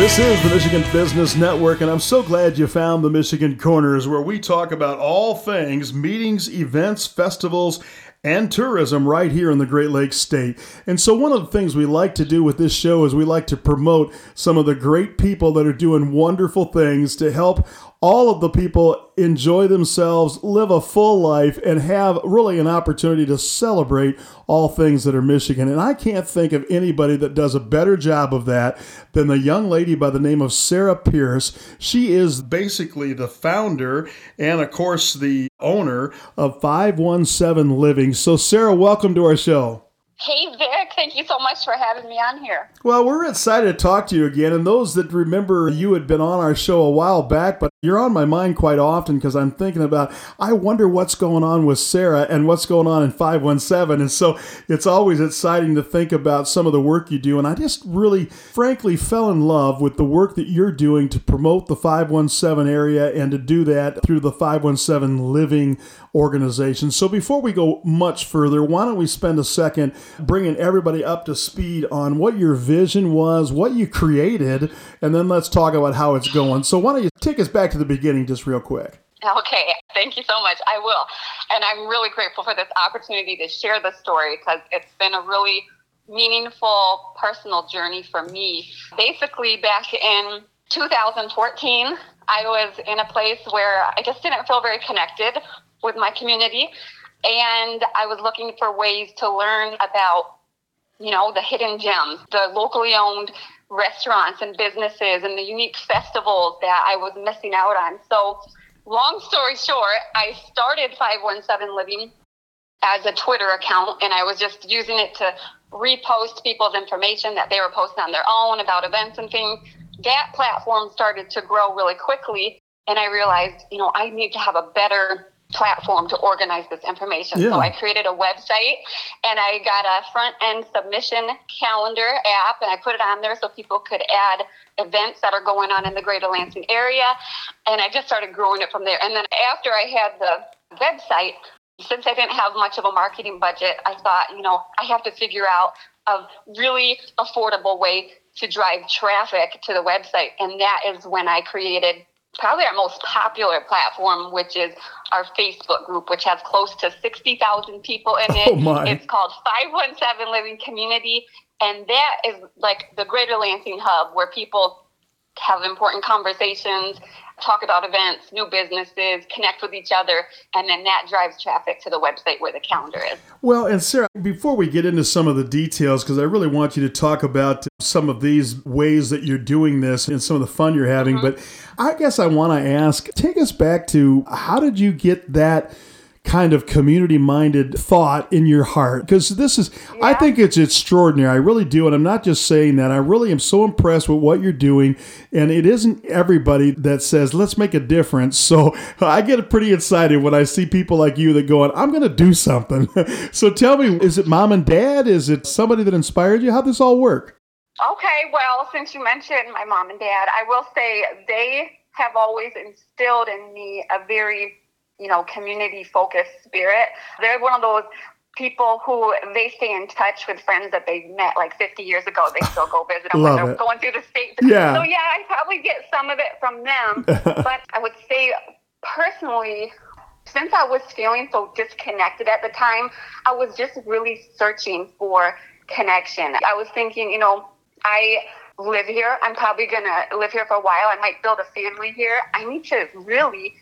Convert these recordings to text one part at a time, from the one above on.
This is the Michigan Business Network, and I'm so glad you found the Michigan Corners, where we talk about all things meetings, events, festivals, and tourism right here in the Great Lakes State. And so, one of the things we like to do with this show is we like to promote some of the great people that are doing wonderful things to help all of the people enjoy themselves, live a full life, and have really an opportunity to celebrate all things that are Michigan. And I can't think of anybody that does a better job of that than the young lady by the name of Sarah Pierce. She is basically the founder and, of course, the owner of 517 Living. So, Sarah, welcome to our show. Hey, Vic. Thank you so much for having me on here. Well, we're excited to talk to you again. And those that remember you had been on our show a while back, but you're on my mind quite often because I'm thinking about, I wonder what's going on with Sarah and what's going on in 517. And so it's always exciting to think about some of the work you do. And I just really, frankly, fell in love with the work that you're doing to promote the 517 area and to do that through the 517 Living organization. So before we go much further, why don't we spend a second bringing everybody up to speed on what your vision was, what you created, and then let's talk about how it's going. So why don't you take us back to the beginning just real quick? Okay, thank you so much. I will. And I'm really grateful for this opportunity to share the story because it's been a really meaningful personal journey for me. Basically, back in 2014, I was in a place where I just didn't feel very connected with my community. And I was looking for ways to learn about, you know, the hidden gems, the locally owned restaurants and businesses and the unique festivals that I was missing out on. So, long story short, I started 517 Living as a Twitter account and I was just using it to repost people's information that they were posting on their own about events and things. That platform started to grow really quickly and I realized, you know, I need to have a better platform to organize this information. Yeah. So I created a website and I got a front end submission calendar app and I put it on there so people could add events that are going on in the greater Lansing area. And I just started growing it from there. And then after I had the website, since I didn't have much of a marketing budget, I thought, you know, I have to figure out a really affordable way to drive traffic to the website. And that is when I created probably our most popular platform, which is our Facebook group, which has close to 60,000 people in it. Oh my. It's called 517 Living Community. And that is like the greater Lansing hub where people have important conversations, talk about events, new businesses, connect with each other, and then that drives traffic to the website where the calendar is. Well, and Sarah, before we get into some of the details, because I really want you to talk about some of these ways that you're doing this and some of the fun you're having, mm-hmm. but I guess I want to ask take us back to how did you get that? kind of community minded thought in your heart? Because this is yeah. i think it's extraordinary i really do and i'm not just saying that i really am so impressed with what you're doing and it isn't everybody that says let's make a difference. So i get pretty excited when i see people like you that go on i'm going to do something. So tell me is it mom and dad? Is it somebody that inspired you? How does this all work okay well since you mentioned my mom and dad i will say they have always instilled in me a very you know, community focused spirit. They're one of those people who they stay in touch with friends that they've met like 50 years ago. They still go visit them when they're it. going through the state. Yeah. So yeah, I probably get some of it from them. but I would say personally, since I was feeling so disconnected at the time, I was just really searching for connection. I was thinking, you know, I live here. I'm probably going to live here for a while. I might build a family here. I need to really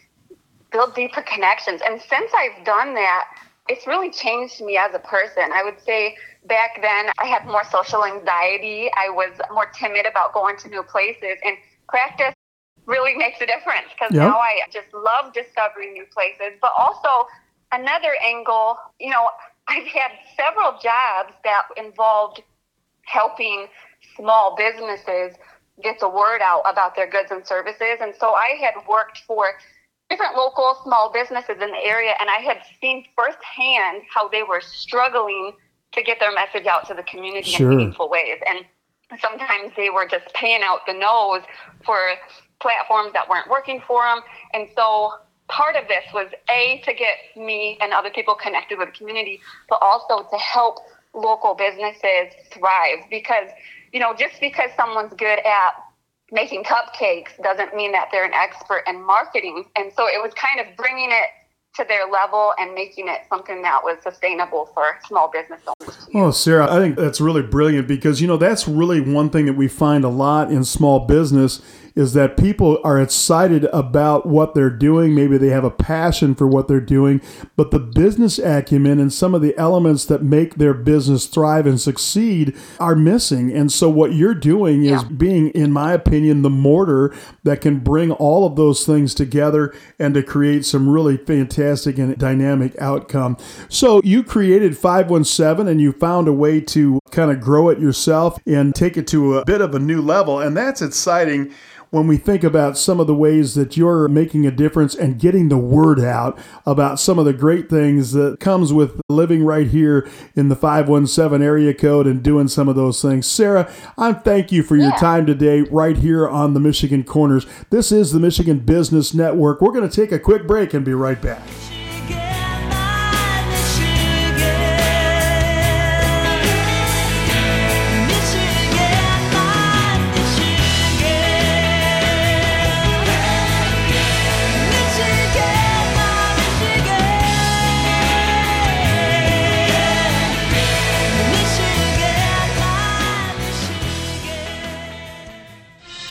build deeper connections. And since I've done that, it's really changed me as a person. I would say back then I had more social anxiety. I was more timid about going to new places and practice really makes a difference because yep. now I just love discovering new places. But also another angle, you know, I've had several jobs that involved helping small businesses get the word out about their goods and services. And so I had worked for different local small businesses in the area, and I had seen firsthand how they were struggling to get their message out to the community sure. in meaningful ways. And sometimes they were just paying out the nose for platforms that weren't working for them. And so part of this was A, to get me and other people connected with the community, but also to help local businesses thrive. Because, you know, just because someone's good at making cupcakes doesn't mean that they're an expert in marketing. And so it was kind of bringing it to their level and making it something that was sustainable for small business owners. Oh, Sarah, I think that's really brilliant because, you know, that's really one thing that we find a lot in small business is that people are excited about what they're doing. Maybe they have a passion for what they're doing, but the business acumen and some of the elements that make their business thrive and succeed are missing. And so, what you're doing is yeah. being, in my opinion, the mortar that can bring all of those things together and to create some really fantastic and dynamic outcome. So, you created 517 and you found a way to kind of grow it yourself and take it to a bit of a new level. And that's exciting when we think about some of the ways that you're making a difference and getting the word out about some of the great things that comes with living right here in the 517 area code and doing some of those things. Sarah, I thank you for your yeah. time today right here on the Michigan Corners. This is the Michigan Business Network. We're going to take a quick break and be right back.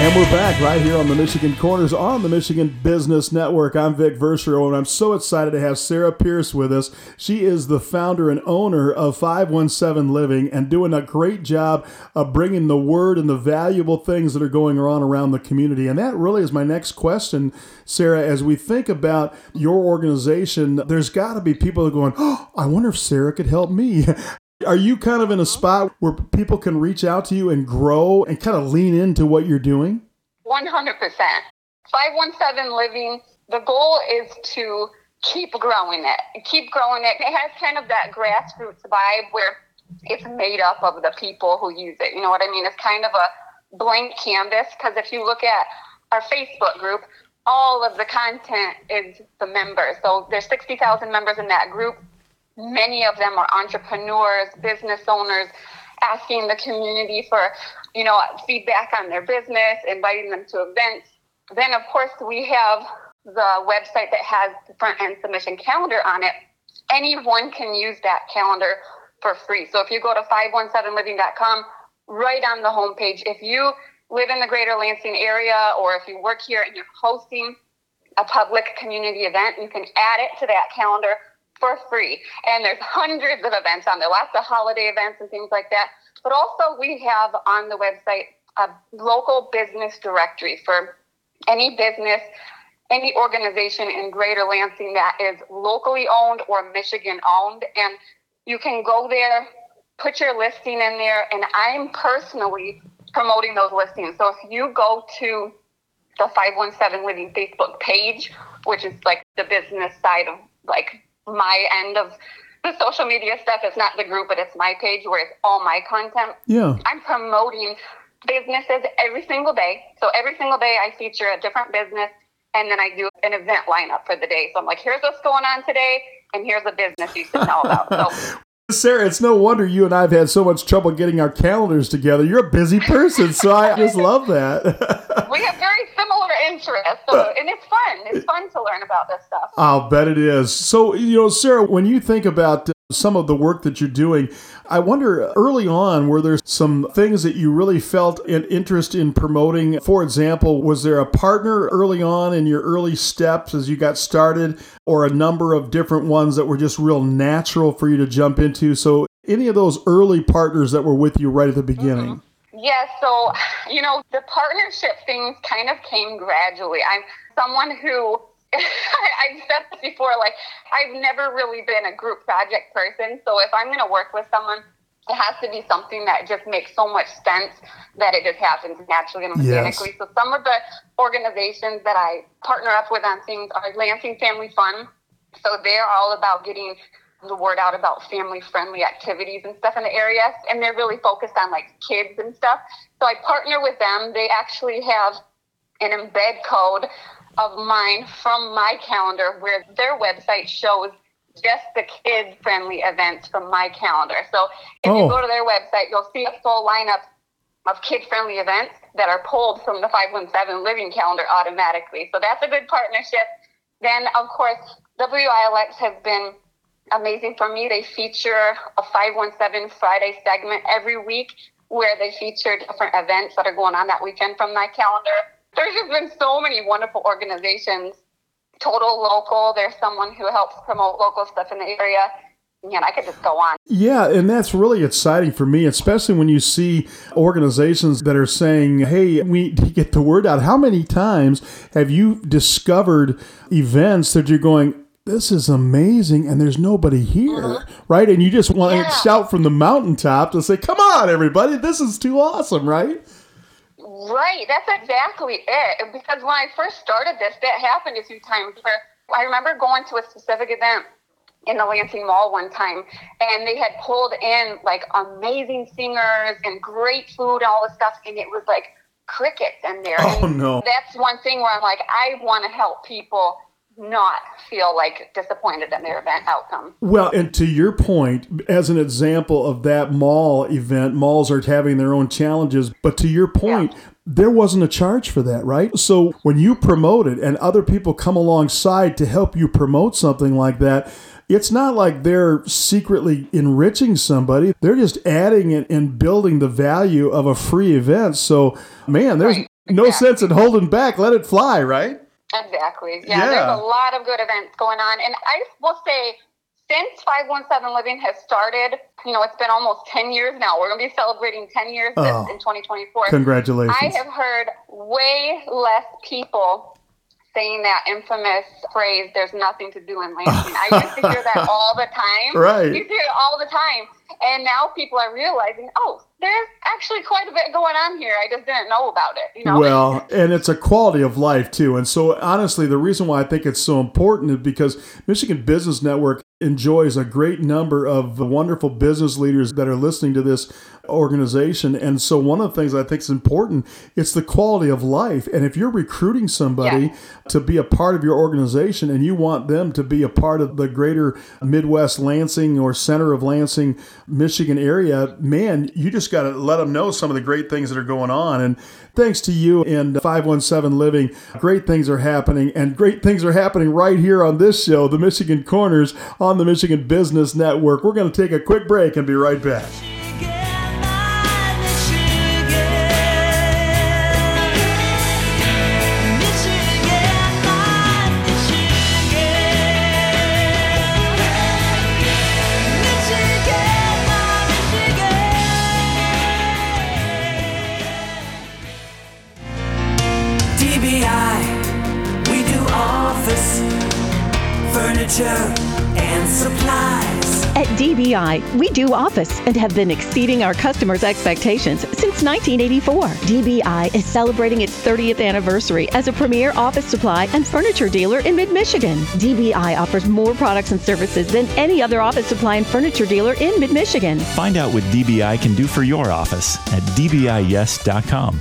And we're back right here on the Michigan Corners on the Michigan Business Network. I'm Vic Verchereau, and I'm so excited to have Sarah Pierce with us. She is the founder and owner of 517 Living and doing a great job of bringing the word and the valuable things that are going on around the community. And that really is my next question, Sarah. As we think about your organization, there's got to be people that are going, oh, I wonder if Sarah could help me. Are you kind of in a spot where people can reach out to you and grow and kind of lean into what you're doing? 100%. 517 Living, the goal is to keep growing it, keep growing it. It has kind of that grassroots vibe where it's made up of the people who use it. You know what I mean? It's kind of a blank canvas because if you look at our Facebook group, all of the content is the members. So there's 60,000 members in that group Many of them are entrepreneurs, business owners, asking the community for, you know, feedback on their business, inviting them to events. Then, of course, we have the website that has the front end submission calendar on it. Anyone can use that calendar for free. So if you go to 517living.com, right on the homepage, if you live in the greater Lansing area or if you work here and you're hosting a public community event, you can add it to that calendar for free. And there's hundreds of events on there, lots of holiday events and things like that. But also, we have on the website a local business directory for any business, any organization in Greater Lansing that is locally owned or Michigan owned. And you can go there, put your listing in there, and I'm personally promoting those listings. So if you go to the 517 Living Facebook page, which is like the business side of like my end of the social media stuff. It's not the group, but it's my page where it's all my content. Yeah. I'm promoting businesses every single day. So every single day I feature a different business and then I do an event lineup for the day. So I'm like, here's what's going on today, and here's a business you should know about. So Sarah, it's no wonder you and I have had so much trouble getting our calendars together. You're a busy person, so I just love that. we have very similar interests, so, and it's fun. It's fun to learn about this stuff. I'll bet it is. So, you know, Sarah, when you think about some of the work that you're doing. I wonder early on, were there some things that you really felt an interest in promoting? For example, was there a partner early on in your early steps as you got started, or a number of different ones that were just real natural for you to jump into? So, any of those early partners that were with you right at the beginning? Mm-hmm. Yes, yeah, so, you know, the partnership things kind of came gradually. I'm someone who I've said this before, like I've never really been a group project person. So if I'm going to work with someone, it has to be something that just makes so much sense that it just happens naturally and organically. Yes. So some of the organizations that I partner up with on things are Lansing Family Fun. So they're all about getting the word out about family friendly activities and stuff in the area. And they're really focused on like kids and stuff. So I partner with them. They actually have an embed code of mine from my calendar where their website shows just the kid friendly events from my calendar. So if oh. you go to their website, you'll see a full lineup of kid friendly events that are pulled from the 517 living calendar automatically. So that's a good partnership. Then, of course, WILX has been amazing for me. They feature a 517 Friday segment every week where they feature different events that are going on that weekend from my calendar. There's just been so many wonderful organizations. Total Local, there's someone who helps promote local stuff in the area. And I could just go on. Yeah, and that's really exciting for me, especially when you see organizations that are saying, hey, we need to get the word out. How many times have you discovered events that you're going, this is amazing and there's nobody here uh-huh. right and you just want yeah. to shout from the mountaintop to say come on everybody this is too awesome right right that's exactly it because when i first started this that happened a few times where i remember going to a specific event in the Lansing Mall one time, and they had pulled in like amazing singers and great food and all this stuff, and it was like crickets in there. Oh and no! That's one thing where I'm like, I want to help people not feel like disappointed in their event outcome. Well, and to your point, as an example of that mall event, malls are having their own challenges. But to your point, yeah. there wasn't a charge for that, right? So when you promote it and other people come alongside to help you promote something like that, it's not like they're secretly enriching somebody. They're just adding it and building the value of a free event. So, man, there's right. no sense in holding back. Let it fly, right? Exactly. Yeah, yeah, there's a lot of good events going on. And I will say, since 517 Living has started, you know, it's been almost 10 years now. We're going to be celebrating 10 years oh, in 2024. Congratulations. I have heard way less people saying that infamous phrase, there's nothing to do in Lansing. I used to hear that all the time. Right. You hear it all the time. And now people are realizing, oh, there's actually quite a bit going on here. I just didn't know about it. You know? Well, and it's a quality of life too. And so honestly, the reason why I think it's so important is because Michigan Business Network enjoys a great number of wonderful business leaders that are listening to this organization. And so one of the things I think is important, it's the quality of life. And if you're recruiting somebody yeah. to be a part of your organization and you want them to be a part of the greater Midwest Lansing or center of Lansing, Michigan area, man, you just got to let them know some of the great things that are going on. And thanks to you and 517 Living, great things are happening and great things are happening right here on this show, the Michigan Corners on the Michigan Business Network. We're going to take a quick break and be right back. DBI, we do office and have been exceeding our customers' expectations since 1984. DBI is celebrating its 30th anniversary as a premier office supply and furniture dealer in mid Michigan. DBI offers more products and services than any other office supply and furniture dealer in mid Michigan. Find out what DBI can do for your office at dbiyes.com.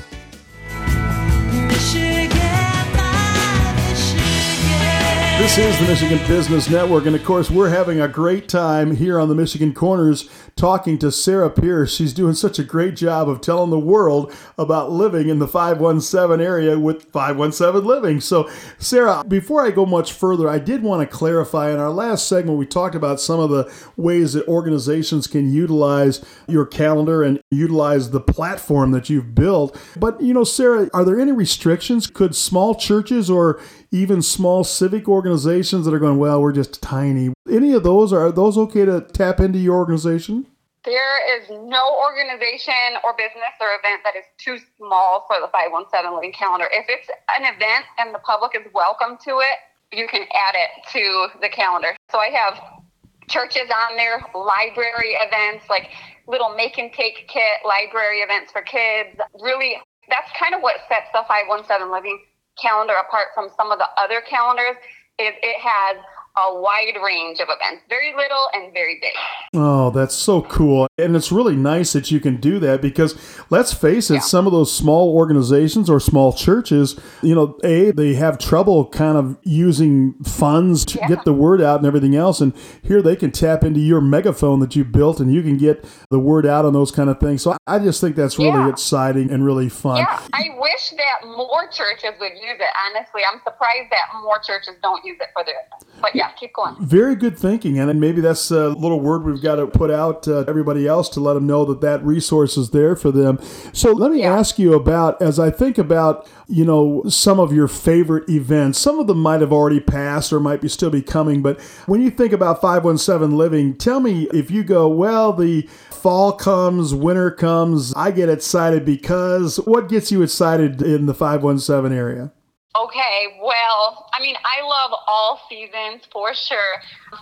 This is the Michigan Business Network, and of course, we're having a great time here on the Michigan Corners talking to Sarah Pierce. She's doing such a great job of telling the world about living in the 517 area with 517 Living. So, Sarah, before I go much further, I did want to clarify in our last segment, we talked about some of the ways that organizations can utilize your calendar and utilize the platform that you've built. But, you know, Sarah, are there any restrictions? Could small churches or even small civic organizations that are going, well, we're just tiny. Any of those, are those okay to tap into your organization? There is no organization or business or event that is too small for the 517 Living Calendar. If it's an event and the public is welcome to it, you can add it to the calendar. So I have churches on there, library events, like little make and take kit, library events for kids. Really, that's kind of what sets the 517 Living calendar apart from some of the other calendars is it has a wide range of events, very little and very big. Oh, that's so cool. And it's really nice that you can do that because let's face it, Yeah. some of those small organizations or small churches, you know, A, they have trouble kind of using funds to Yeah. get the word out and everything else. And here they can tap into your megaphone that you built and you can get the word out on those kind of things. So I just think that's really Yeah. exciting and really fun. Yeah, I wish that more churches would use it. Honestly, I'm surprised that more churches don't use it for their. But yeah, keep going. Very good thinking, and then maybe that's a little word we've got to put out to everybody else to let them know that that resource is there for them. So let me ask you about as I think about you know some of your favorite events. Some of them might have already passed or might be still be coming, but when you think about 517 Living, tell me if you go well the fall comes, winter comes, I get excited because what gets you excited in the 517 area? Okay, well, I mean, I love all seasons for sure.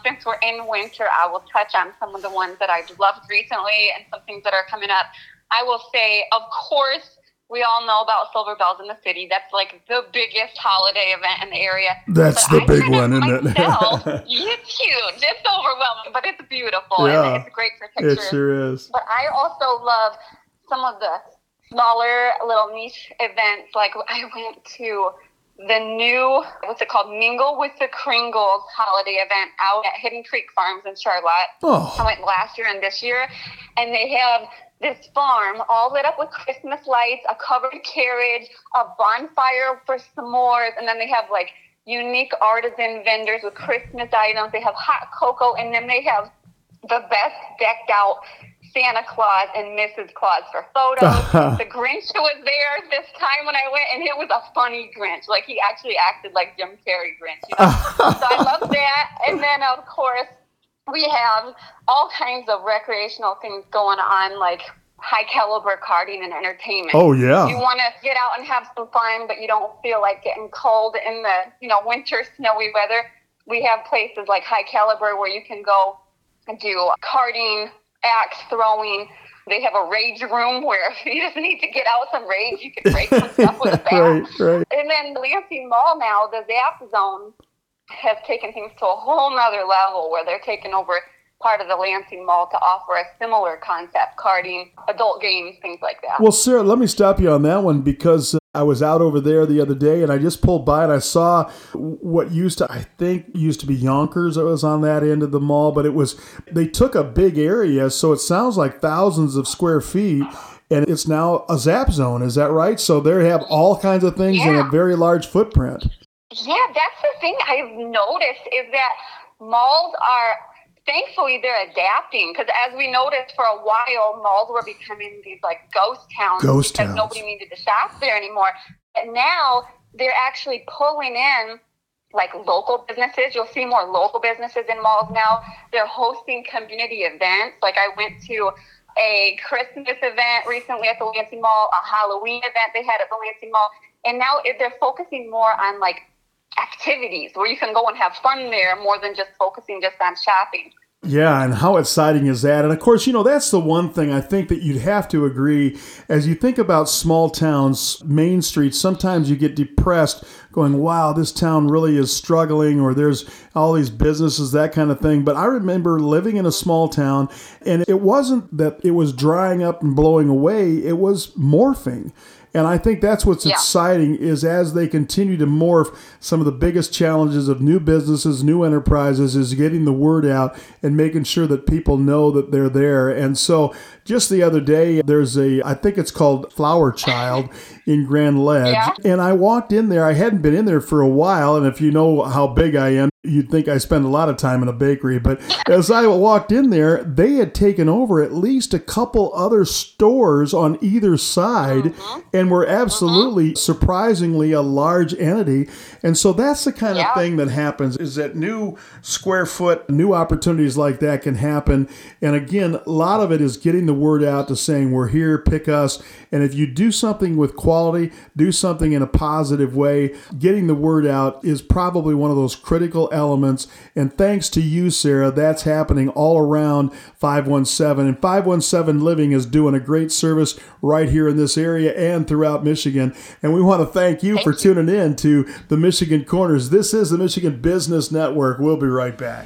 Since we're in winter, I will touch on some of the ones that I've loved recently and some things that are coming up. I will say, of course, we all know about Silver Bells in the City. That's like the biggest holiday event in the area. That's But the I big one, isn't it? myself- it's huge. It's overwhelming, but it's beautiful Yeah. and it's great for pictures. It sure is. But I also love some of the smaller little niche events. Like I went to the new, what's it called? Mingle with the Kringles holiday event out at Hidden Creek Farms in Charlotte. Oh. I Oh, went last year and this year, and they have this farm all lit up with Christmas lights, a covered carriage, a bonfire for s'mores, and then they have like unique artisan vendors with Christmas items. They have hot cocoa, and then they have the best decked out Santa Claus and Mrs. Claus for photos. the Grinch was there this time when I went, and it was a funny Grinch. Like he actually acted like Jim Carrey Grinch. You know? so I love that. And then of course we have all kinds of recreational things going on, like high caliber karting and entertainment. oh yeah. You want to get out and have some fun, but you don't feel like getting cold in the you know winter snowy weather. We have places like High Caliber where you can go and do karting, axe throwing. They have a rage room where if you just need to get out some rage, you can break some stuff with a bat. right, right. And then the Lansing Mall now, the Zap Zone has taken things to a whole nother level where they're taking over part of the Lansing Mall to offer a similar concept, karting, adult games, things like that. Well, Sarah, let me stop you on that one because uh, I was out over there the other day and I just pulled by and I saw what used to, I think, used to be Yonkers that was on that end of the mall, but it was, they took a big area, so it sounds like thousands of square feet. And it's now a zap zone, is that right? So they have all kinds of things in a very large footprint. Yeah, that's the thing I've noticed is that malls are thankfully they're adapting because as we noticed for a while, malls were becoming these like ghost towns Ghost because towns. nobody needed to shop there anymore. But now they're actually pulling in like local businesses. You'll see more local businesses in malls now. They're hosting community events. Like I went to a Christmas event recently at the Lansing Mall, a Halloween event they had at the Lansing Mall, and now they're focusing more on like activities where you can go and have fun there more than just focusing just on shopping. Yeah, and how exciting is that? And of course, you know, that's the one thing I think that you'd have to agree as you think about small towns, main streets, sometimes you get depressed going, wow, this town really is struggling, or there's all these businesses, that kind of thing. But I remember living in a small town, and it wasn't that it was drying up and blowing away, it was morphing. And I think that's what's Yeah. exciting is as they continue to morph, some of the biggest challenges of new businesses, new enterprises is getting the word out and making sure that people know that they're there. And so just the other day, there's a, I think it's called Flower Child in Grand Ledge. Yeah. And I walked in there. I hadn't been in there for a while. And if you know how big I am, you'd think I spend a lot of time in a bakery. But as I walked in there, they had taken over at least a couple other stores on either side mm-hmm. and were mm-hmm. absolutely surprisingly a large entity. And so that's the kind Yeah. of thing that happens is that new square foot, new opportunities like that can happen. And again, a lot of it is getting the word out to saying we're here, pick us. And if you do something with quality, do something in a positive way, getting the word out is probably one of those critical elements. And thanks to you, Sarah, that's happening all around 517. And 517 Living is doing a great service right here in this area and throughout Michigan. And we want to thank you Thank for you. tuning in to the Michigan Corners. This is the Michigan Business Network. We'll be right back.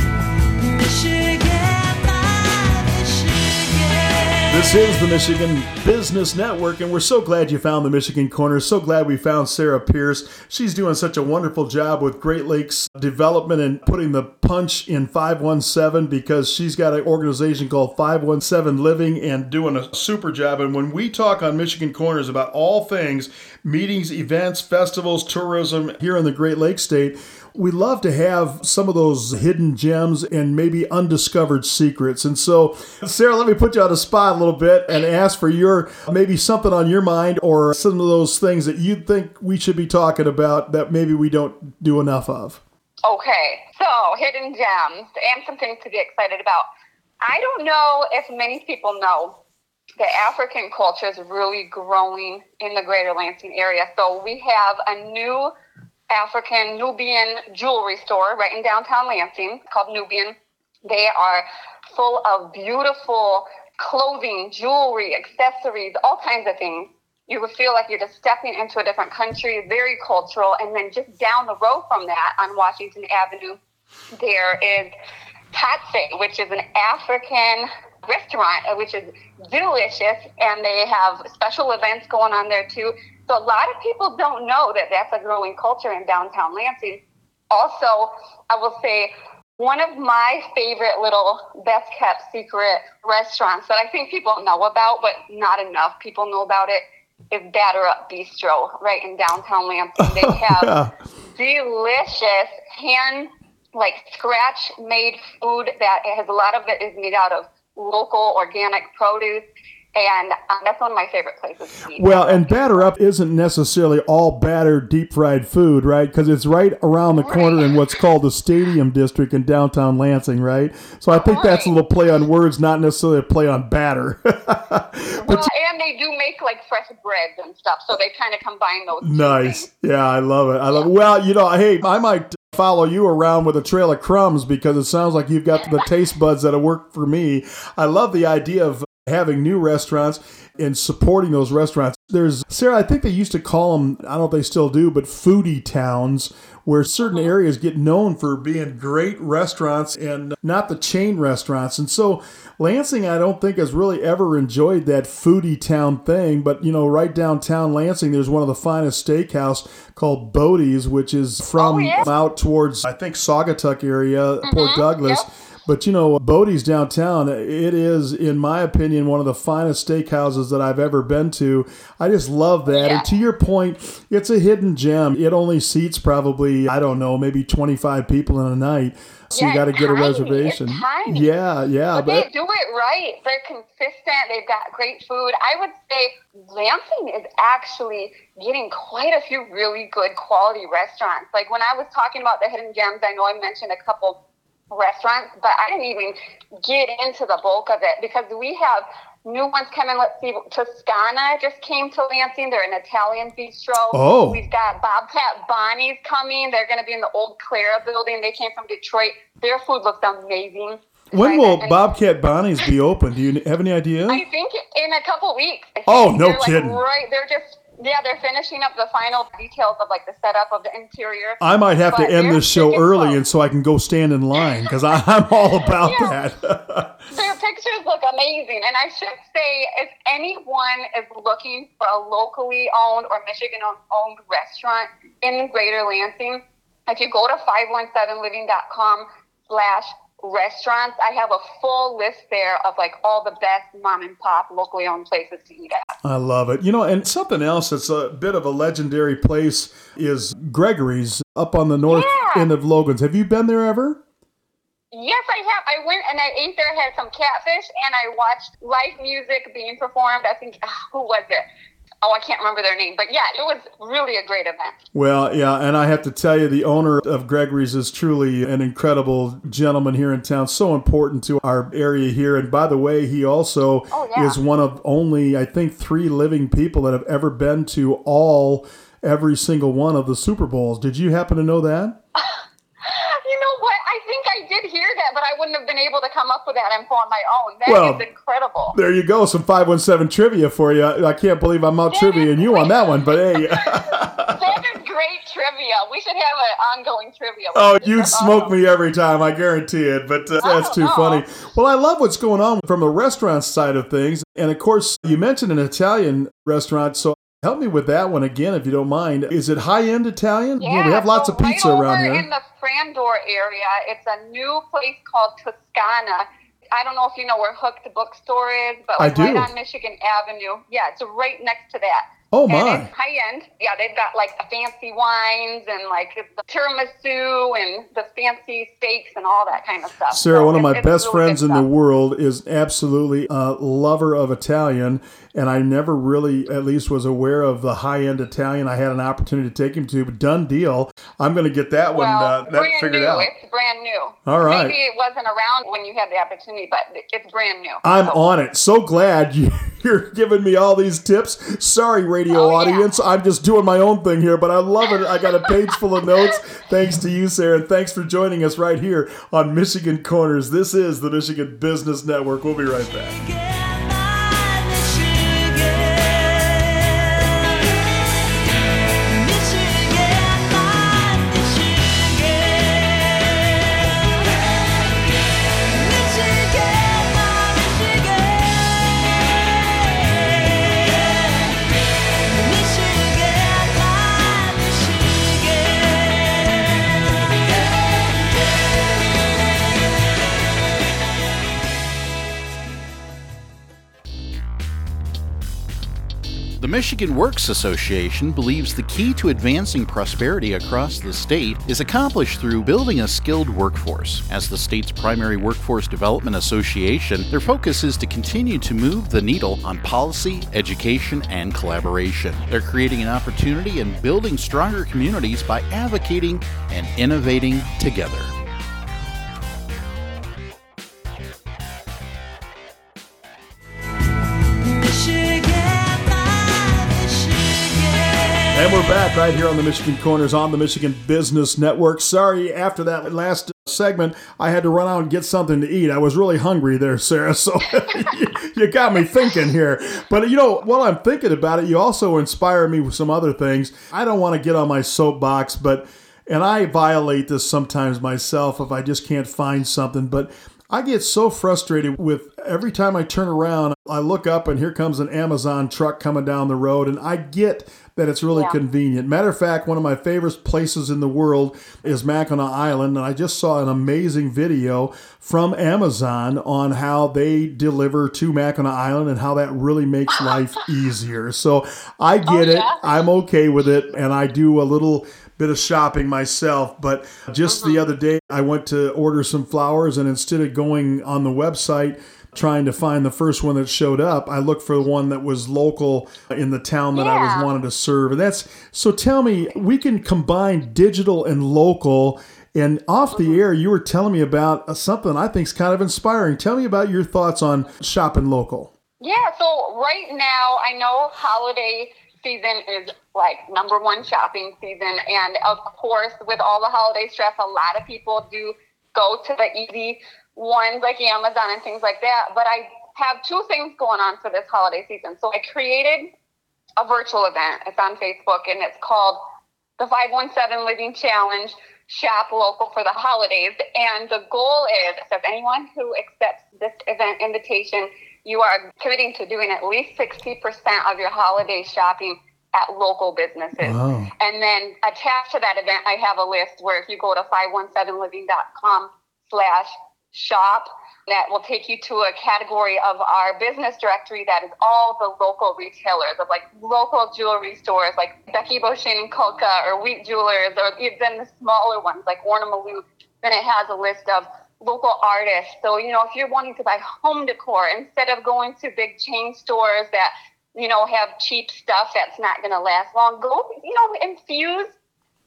This is the Michigan Business Network, and we're so glad you found the Michigan Corner. So glad we found Sarah Pierce. She's doing such a wonderful job with Great Lakes Development and putting the punch in 517 because she's got an organization called 517 Living and doing a super job. And when we talk on Michigan Corners about all things meetings, events, festivals, tourism here in the Great Lakes state, we love to have some of those hidden gems and maybe undiscovered secrets. And so, Sarah, let me put you on the spot a little bit and ask for your maybe something on your mind or some of those things that you think we should be talking about that maybe we don't do enough of. Okay, so hidden gems and some things to be excited about. I don't know if many people know that African culture is really growing in the greater Lansing area. So we have a new African Nubian jewelry store right in downtown Lansing called Nubian. They are full of beautiful clothing, jewelry, accessories, all kinds of things. You would feel like you're just stepping into a different country, very cultural. And then just down the road from that on Washington Avenue, there is Tatse, which is an African restaurant, which is delicious. And they have special events going on there too. So a lot of people don't know that that's a growing culture in downtown Lansing. Also, I will say one of my favorite little best kept secret restaurants that I think people know about, but not enough people know about it, is Batter Up Bistro right in downtown Lansing. They have delicious hand, like scratch made food that has a lot of it is made out of local organic produce. And um, that's one of my favorite places to eat. Well, and batter up isn't necessarily all battered deep fried food, right? Because it's right around the corner in what's called the Stadium District in downtown Lansing, right? So I think that's a little play on words, not necessarily a play on batter. well, and they do make like fresh breads and stuff, so they kind of combine those. Nice. Yeah, I love it. I love it. Well, you know, hey, I might follow you around with a trail of crumbs because it sounds like you've got the taste buds that'll work for me. I love the idea of having new restaurants and supporting those restaurants. There's Sarah, I think they used to call them, I don't know if they still do, but foodie towns where certain uh-huh. areas get known for being great restaurants and not the chain restaurants. And so Lansing, I don't think has really ever enjoyed that foodie town thing. But you know, right downtown Lansing, there's one of the finest steakhouse called Bodie's, which is oh, from Oh, yeah. out towards I think Saugatuck area, Port mm-hmm. Douglas. yep. But you know, Bodie's downtown, it is, in my opinion, one of the finest steakhouses that I've ever been to. I just love that. Yeah. And to your point, it's a hidden gem. It only seats probably, I don't know, maybe 25 people in a night. So you got to get a tiny. It's reservation. Yeah, yeah. But But they do it right. They're consistent. They've got great food. I would say Lansing is actually getting quite a few really good quality restaurants. Like when I was talking about the hidden gems, I know I mentioned a couple restaurants, but I didn't even get into the bulk of it because we have new ones coming. Let's see, Toscana just came to Lansing. They're an Italian bistro. Oh. We've got Bobcat Bonnie's coming. They're going to be in the old Clara building. They came from Detroit. Their food looks amazing. when will Bobcat Bonnie's be open? Do you have any idea? I think in a couple weeks. Oh, no they're, like, kidding. right, they're just Yeah, they're finishing up the final details of like the setup of the interior. I might have to end this show early, close. and so I can go stand in line because I'm all about Yeah. that. Their pictures look amazing. And I should say, if anyone is looking for a locally owned or Michigan owned restaurant in Greater Lansing, if you go to 517living.com slash restaurants, I have a full list there of like all the best mom and pop locally owned places to eat at. I love it. You know, and something else that's a bit of a legendary place is Gregory's up on the north Yeah. end of Logan's. Have you been there ever? Yes, I have. I went and I ate there, had some catfish, and I watched live music being performed. I think, ah, who was it? Oh, I can't remember their name. But yeah, it was really a great event. Well, yeah, and I have to tell you, the owner of Gregory's is truly an incredible gentleman here in town, so important to our area here. And by the way, he also Oh, yeah. is one of only, I think, three living people that have ever been to all, every single one of the Super Bowls. Did you happen to know that? wouldn't have been able to come up with that info on my own. That is Well, incredible. There you go, some 517 trivia for you. I can't believe I'm out That trivia and you on that one, but hey. that is great trivia. We should have an ongoing trivia. Oh, you'd smoke awesome. me every time, I guarantee it. But uh, that's Oh, too no. funny. Well, I love what's going on from the restaurant side of things. And of course, you mentioned an Italian restaurant. So help me with that one again, if you don't mind. Is it high end Italian? Yeah, we have lots so of pizza right around here. in the Frandor area, it's a new place called Toscana. I don't know if you know where Hooked Bookstore is, but like right on Michigan Avenue. Yeah, it's right next to that. Oh, And my. high end. Yeah, they've got like the fancy wines and like the tiramisu and the fancy steaks and all that kind of stuff. Sarah, So one of my best really friends in the world, is absolutely a lover of Italian, and I never really, at least, was aware of the high end Italian. I had an opportunity to take him to, but done deal. I'm going to get that one Well, uh, that brand figured new. out. It's brand new. All right. Maybe it wasn't around when you had the opportunity, but it's brand new. I'm So- on it. So glad you, you're giving me all these tips. Sorry, radio Oh, yeah. audience. I'm just doing my own thing here, but I love it. I got a page full of notes. Thanks to you, Sarah, and thanks for joining us right here on Michigan Corners. This is the Michigan Business Network. We'll be right back. Michigan Works Association believes the key to advancing prosperity across the state is accomplished through building a skilled workforce. As the state's primary workforce development association, their focus is to continue to move the needle on policy, education, and collaboration. They're creating an opportunity and building stronger communities by advocating and innovating together. And we're back right here on the Michigan Corners on the Michigan Business Network. Sorry, after that last segment, I had to run out and get something to eat. I was really hungry there, Sarah. So you, got me thinking here. But you know, while I'm thinking about it, you also inspire me with some other things. I don't want to get on my soapbox, but and I violate this sometimes myself if I just can't find something. But I get so frustrated with every time I turn around, I look up and here comes an Amazon truck coming down the road, and I get that it's really Yeah. convenient. Matter of fact, one of my favorite places in the world is Mackinac Island, and I just saw an amazing video from Amazon on how they deliver to Mackinac Island and how that really makes life easier. So I get oh, it. yeah? I'm okay with it, and I do a little bit of shopping myself. But just the other day, I went to order some flowers, and instead of going on the website, trying to find the first one that showed up, I looked for the one that was local in the town that I was Yeah. wanting to serve. And that's so tell me, we can combine digital and local. And off the air, you were telling me about uh, something I think is kind of inspiring. Tell me about your thoughts on shopping local. Yeah, so right now I know holiday season is like number one shopping season. And of course, with all the holiday stress, a lot of people do go to the easy ones like Amazon and things like that. But I have two things going on for this holiday season. So I created a virtual event. It's on Facebook and it's called the 517 Living Challenge Shop Local for the Holidays. And the goal is that anyone who accepts this event invitation, you are committing to doing at least 60% of your holiday shopping at local businesses. Wow. And then attached to that event, I have a list where if you go to 517living.com slash shop, that will take you to a category of our business directory that is all the local retailers of like local jewelry stores like Becky Beauchine and Coca or Wheat Jewelers or even the smaller ones like Warner Malou. Then it has a list of local artists. So, you know, if you're wanting to buy home decor, instead of going to big chain stores that, you know, have cheap stuff that's not going to last long, go, you know, infuse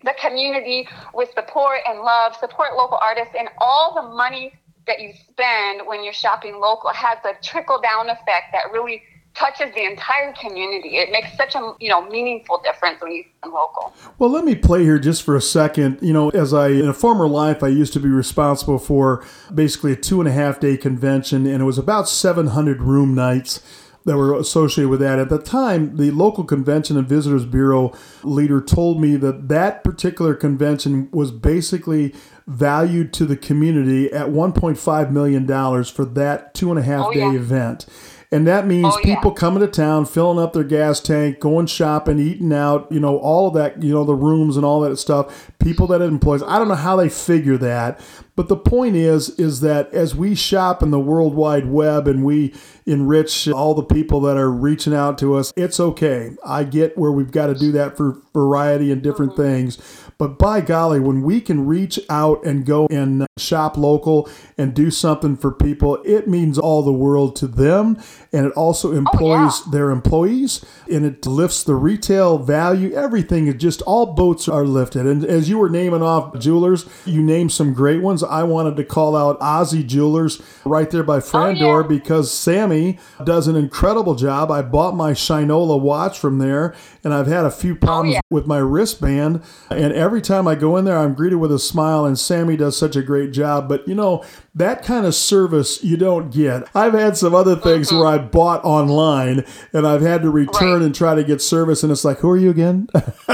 the community with support and love, support local artists, and all the money that you spend when you're shopping local has a trickle down effect that really touches the entire community. It makes such a you know meaningful difference when you local. Well, let me play here just for a second. You know, as I, in a former life, I used to be responsible for basically a two and a half day convention, and it was about 700 room nights that were associated with that. At the time, the local convention and visitors bureau leader told me that that particular convention was basically valued to the community at 1.5 million dollars for that two and a half Oh, day yeah. event. And that means Oh, yeah. people coming to town, filling up their gas tank, going shopping, eating out, you know, all of that, you know, the rooms and all that stuff. People that have employees. I don't know how they figure that, but the point is, is that as we shop in the World Wide Web and we enrich all the people that are reaching out to us, it's okay. I get where we've got to do that for variety and different mm-hmm. things. But by golly, when we can reach out and go and shop local and do something for people, it means all the world to them. And it also oh, employs their employees and it lifts the retail value. Everything is just all boats are lifted. And as you were naming off jewelers, you named some great ones. I wanted to call out Ozzy Jewelers right there by oh, Frandor because Sammy does an incredible job. I bought my Shinola watch from there and I've had a few oh, problems yeah. with my wristband. And every time I go in there, I'm greeted with a smile, and Sammy does such a great job. But you know, that kind of service you don't get. I've had some other things mm-hmm. where I bought online and I've had to return Right. and try to get service, and it's like, who are you again?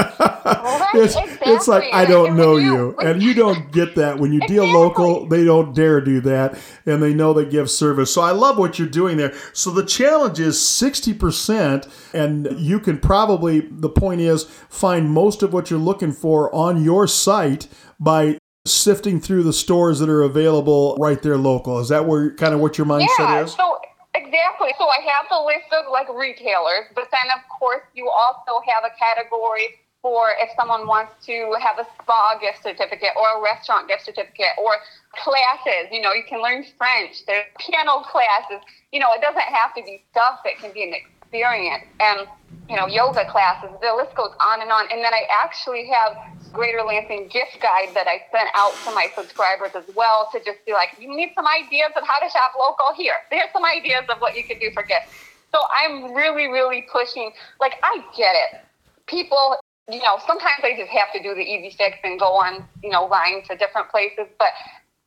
It's, it's like. I don't know you, and you don't get that when you deal local. They don't dare do that, and they know they give service. So I love what you're doing there. So the challenge is sixty percent, and you can probably the point is find most of what you're looking for on your site by sifting through the stores that are available right there local. Is that where kind of what your mindset Yeah, is? so exactly. So I have the list of like retailers, but then of course you also have a category for if someone wants to have a spa gift certificate or a restaurant gift certificate or classes. You know, you can learn French. There's piano classes. You know, it doesn't have to be stuff. It can be an experience. And you know, yoga classes. The list goes on and on. And then I actually have Greater Lansing gift guide that I sent out to my subscribers as well to just be like, you need some ideas of how to shop local here. There's some ideas of what you could do for gifts. So I'm really, really pushing. Like I get it. People, you know, sometimes I just have to do the easy fix and go on, you know, line to different places. But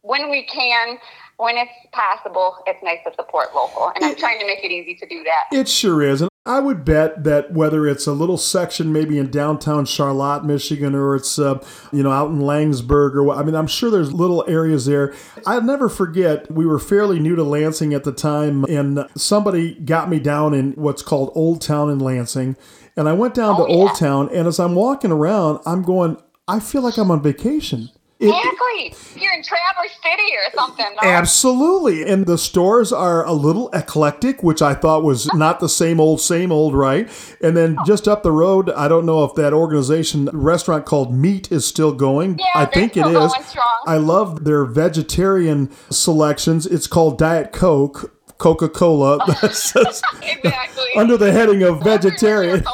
when we can, when it's possible, it's nice to support local. And I'm trying to make it easy to do that. It sure is. And I would bet that whether it's a little section maybe in downtown Charlotte, Michigan, or it's, uh, you know, out in Laingsburg, or I mean, I'm sure there's little areas there. I'll never forget, we were fairly new to Lansing at the time, and somebody got me down in what's called Old Town in Lansing. And I went down Oh, to Old. Town, and as I'm walking around, I'm going, I feel like I'm on vacation. Exactly. You're in Traverse City or something. no? Absolutely. And the stores are a little eclectic, which I thought was not the same old, same old, right? And then just up the road, I don't know if that organization, restaurant called Meat, is still going. Yeah, I think it is. I love their vegetarian selections. It's called Diet Coke. Coca Cola, Exactly. under the heading of vegetarian.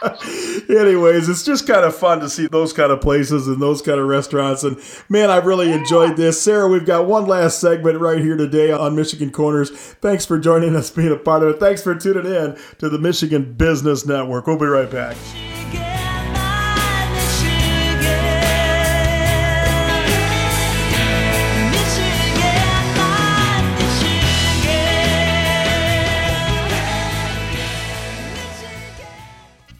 Told us that. Anyways, it's just kind of fun to see those kind of places and those kind of restaurants. And man, I've really enjoyed this. Sarah, we've got one last segment right here today on Michigan Corners. Thanks for joining us, being a part of it. Thanks for tuning in to the Michigan Business Network. We'll be right back.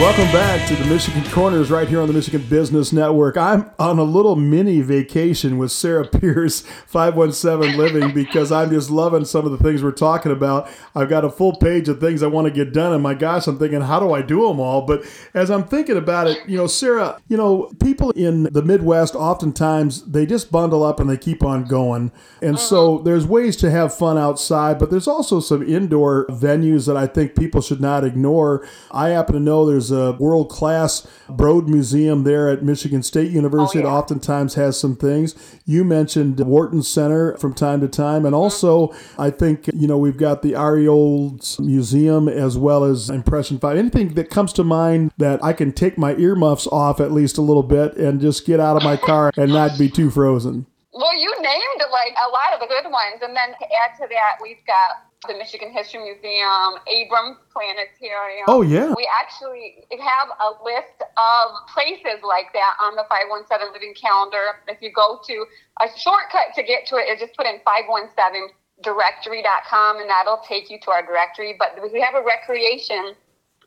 Welcome back to the Michigan Corners right here on the Michigan Business Network. I'm on a little mini vacation with Sarah Pierce, 517 Living, because I'm just loving some of the things we're talking about. I've got a full page of things I want to get done, and my gosh, I'm thinking, how do I do them all? But as I'm thinking about it, you know, Sarah, you know, people in the Midwest oftentimes they just bundle up and they keep on going. And so uh-huh. there's ways to have fun outside, but there's also some indoor venues that I think people should not ignore. I happen to know there's a world class Broad Museum there at Michigan State University oh, It oftentimes has some things. You mentioned Wharton Center from time to time, and also I think you know we've got the R.E. Olds Museum as well as Impression Five. Anything that comes to mind that I can take my earmuffs off at least a little bit and just get out of my car and not be too frozen. Well, you named like a lot of the good ones, and then to add to that, we've got the Michigan History Museum, Abrams Planetarium. Oh, yeah. We actually have a list of places like that on the 517 Living Calendar. If you go to a shortcut to get to it is just put in 517directory.com, and that'll take you to our directory. But we have a recreation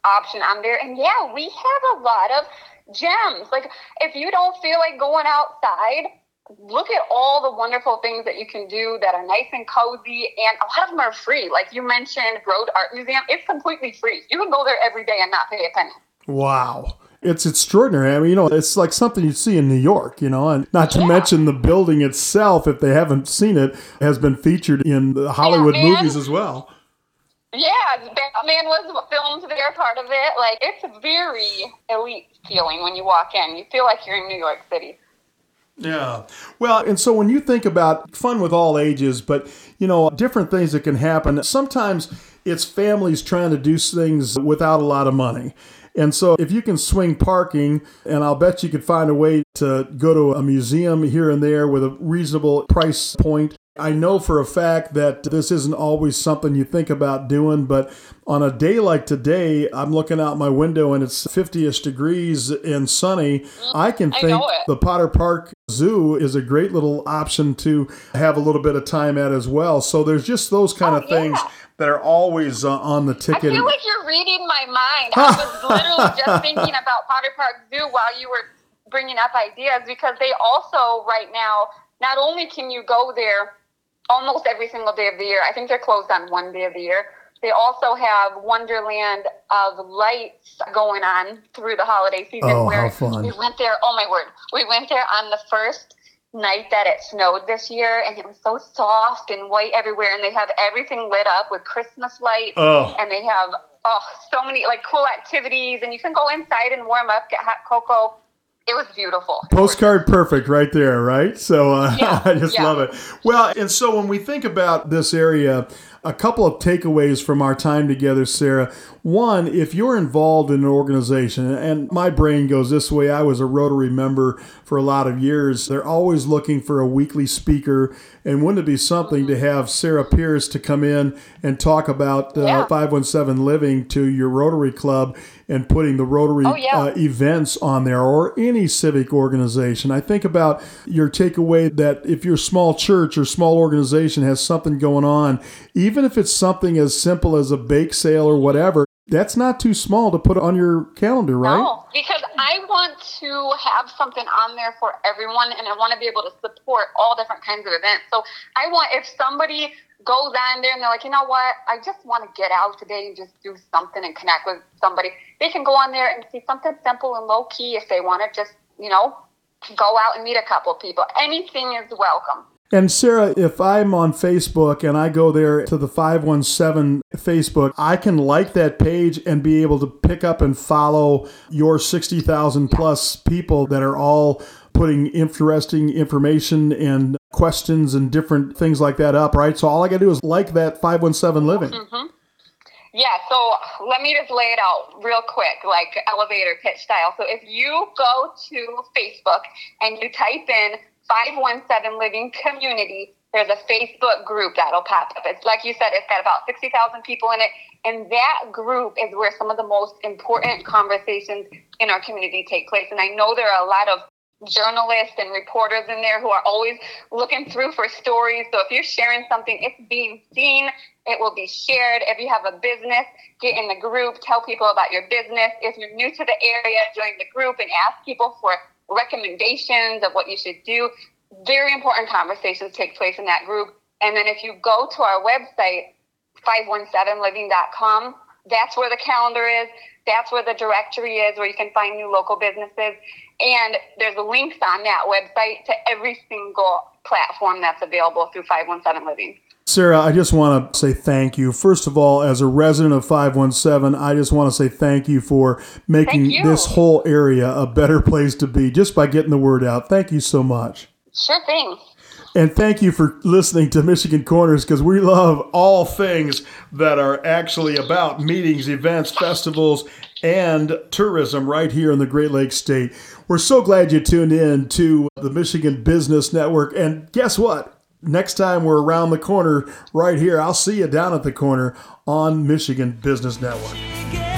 option on there, and yeah, we have a lot of gems. Like if you don't feel like going outside look at all the wonderful things that you can do that are nice and cozy and a lot of them are free. Like you mentioned Broad art museum it's completely free. You can go there every day and not pay a penny. Wow. It's extraordinary. I mean, you know, it's like something you see in New York, you know, and not to mention the building itself, if they haven't seen it, has been featured in the Hollywood movies as well. yeah batman was filmed there part of it. Like it's a very elite feeling when you walk in. You feel like you're in new york city Yeah. Well, and so when you think about fun with all ages, but you know, different things that can happen, sometimes it's families trying to do things without a lot of money. And so if you can swing parking, and I'll bet you could find a way to go to a museum here and there with a reasonable price point. I know for a fact that this isn't always something you think about doing, but on a day like today, I'm looking out my window and it's 50 ish degrees and sunny. I can I think the Potter Park Zoo is a great little option to have a little bit of time at as well. So there's just those kind of things that are always uh, on the ticket. I feel like you're reading my mind. I was literally just thinking about Potter Park Zoo while you were bringing up ideas because they also, right now, not only can you go there almost every single day of the year, I think they're closed on one day of the year. They also have Wonderland of Lights going on through the holiday season. Oh, where how fun. We went there. Oh my word! We went there on the first night that it snowed this year, and it was so soft and white everywhere. And they have everything lit up with Christmas lights, Oh. and they have oh so many like cool activities, and you can go inside and warm up, get hot cocoa. It was beautiful. Postcard perfect right there, right? So uh, Yeah, I just yeah. love it. Well, and so when we think about this area, a couple of takeaways from our time together, Sarah. One, if you're involved in an organization, and my brain goes this way, I was a Rotary member for a lot of years. They're always looking for a weekly speaker, and wouldn't it be something to have Sarah Pierce to come in and talk about uh, Yeah. 517 Living to your Rotary Club and putting the Rotary Oh, yeah. uh, events on there or any civic organization. I think about your takeaway that if your small church or small organization has something going on, even if it's something as simple as a bake sale or whatever, that's not too small to put on your calendar, right? No, because I want to have something on there for everyone, and I want to be able to support all different kinds of events. So I want if somebody goes on there and they're like, you know what, I just want to get out today and just do something and connect with somebody. They can go on there and see something simple and low key if they want to just, you know, go out and meet a couple people. Anything is welcome. And Sarah, if I'm on Facebook and I go there to the 517 Facebook, I can like that page and be able to pick up and follow your 60,000 plus people that are all putting interesting information and questions and different things like that up, right? So all I got to do is like that 517 Living. Mm-hmm. Yeah, so let me just lay it out real quick, like elevator pitch style. So if you go to Facebook and you type in 517 Living Community, There's a Facebook group that'll pop up. It's like you said, it's got about 60,000 people in it. And that group is where some of the most important conversations in our community take place. And I know there are a lot of journalists and reporters in there who are always looking through for stories. So if you're sharing something, it's being seen, it will be shared. If you have a business, get in the group, tell people about your business. If you're new to the area, join the group and ask people for recommendations of what you should do. Very important conversations take place in that group. And then if you go to our website, 517living.com, that's where the calendar is. That's where the directory is, where you can find new local businesses. And there's links on that website to every single platform that's available through 517 Living. Sarah, I just want to say thank you. First of all, as a resident of 517, I just want to say thank you for making you. this whole area a better place to be just by getting the word out. Thank you so much. Sure thing. And thank you for listening to Michigan Corners because we love all things that are actually about meetings, events, festivals, and tourism right here in the Great Lakes State. We're so glad you tuned in to the Michigan Business Network. And guess what? Next time we're around the corner right here, I'll see you down at the corner on Michigan Business Network.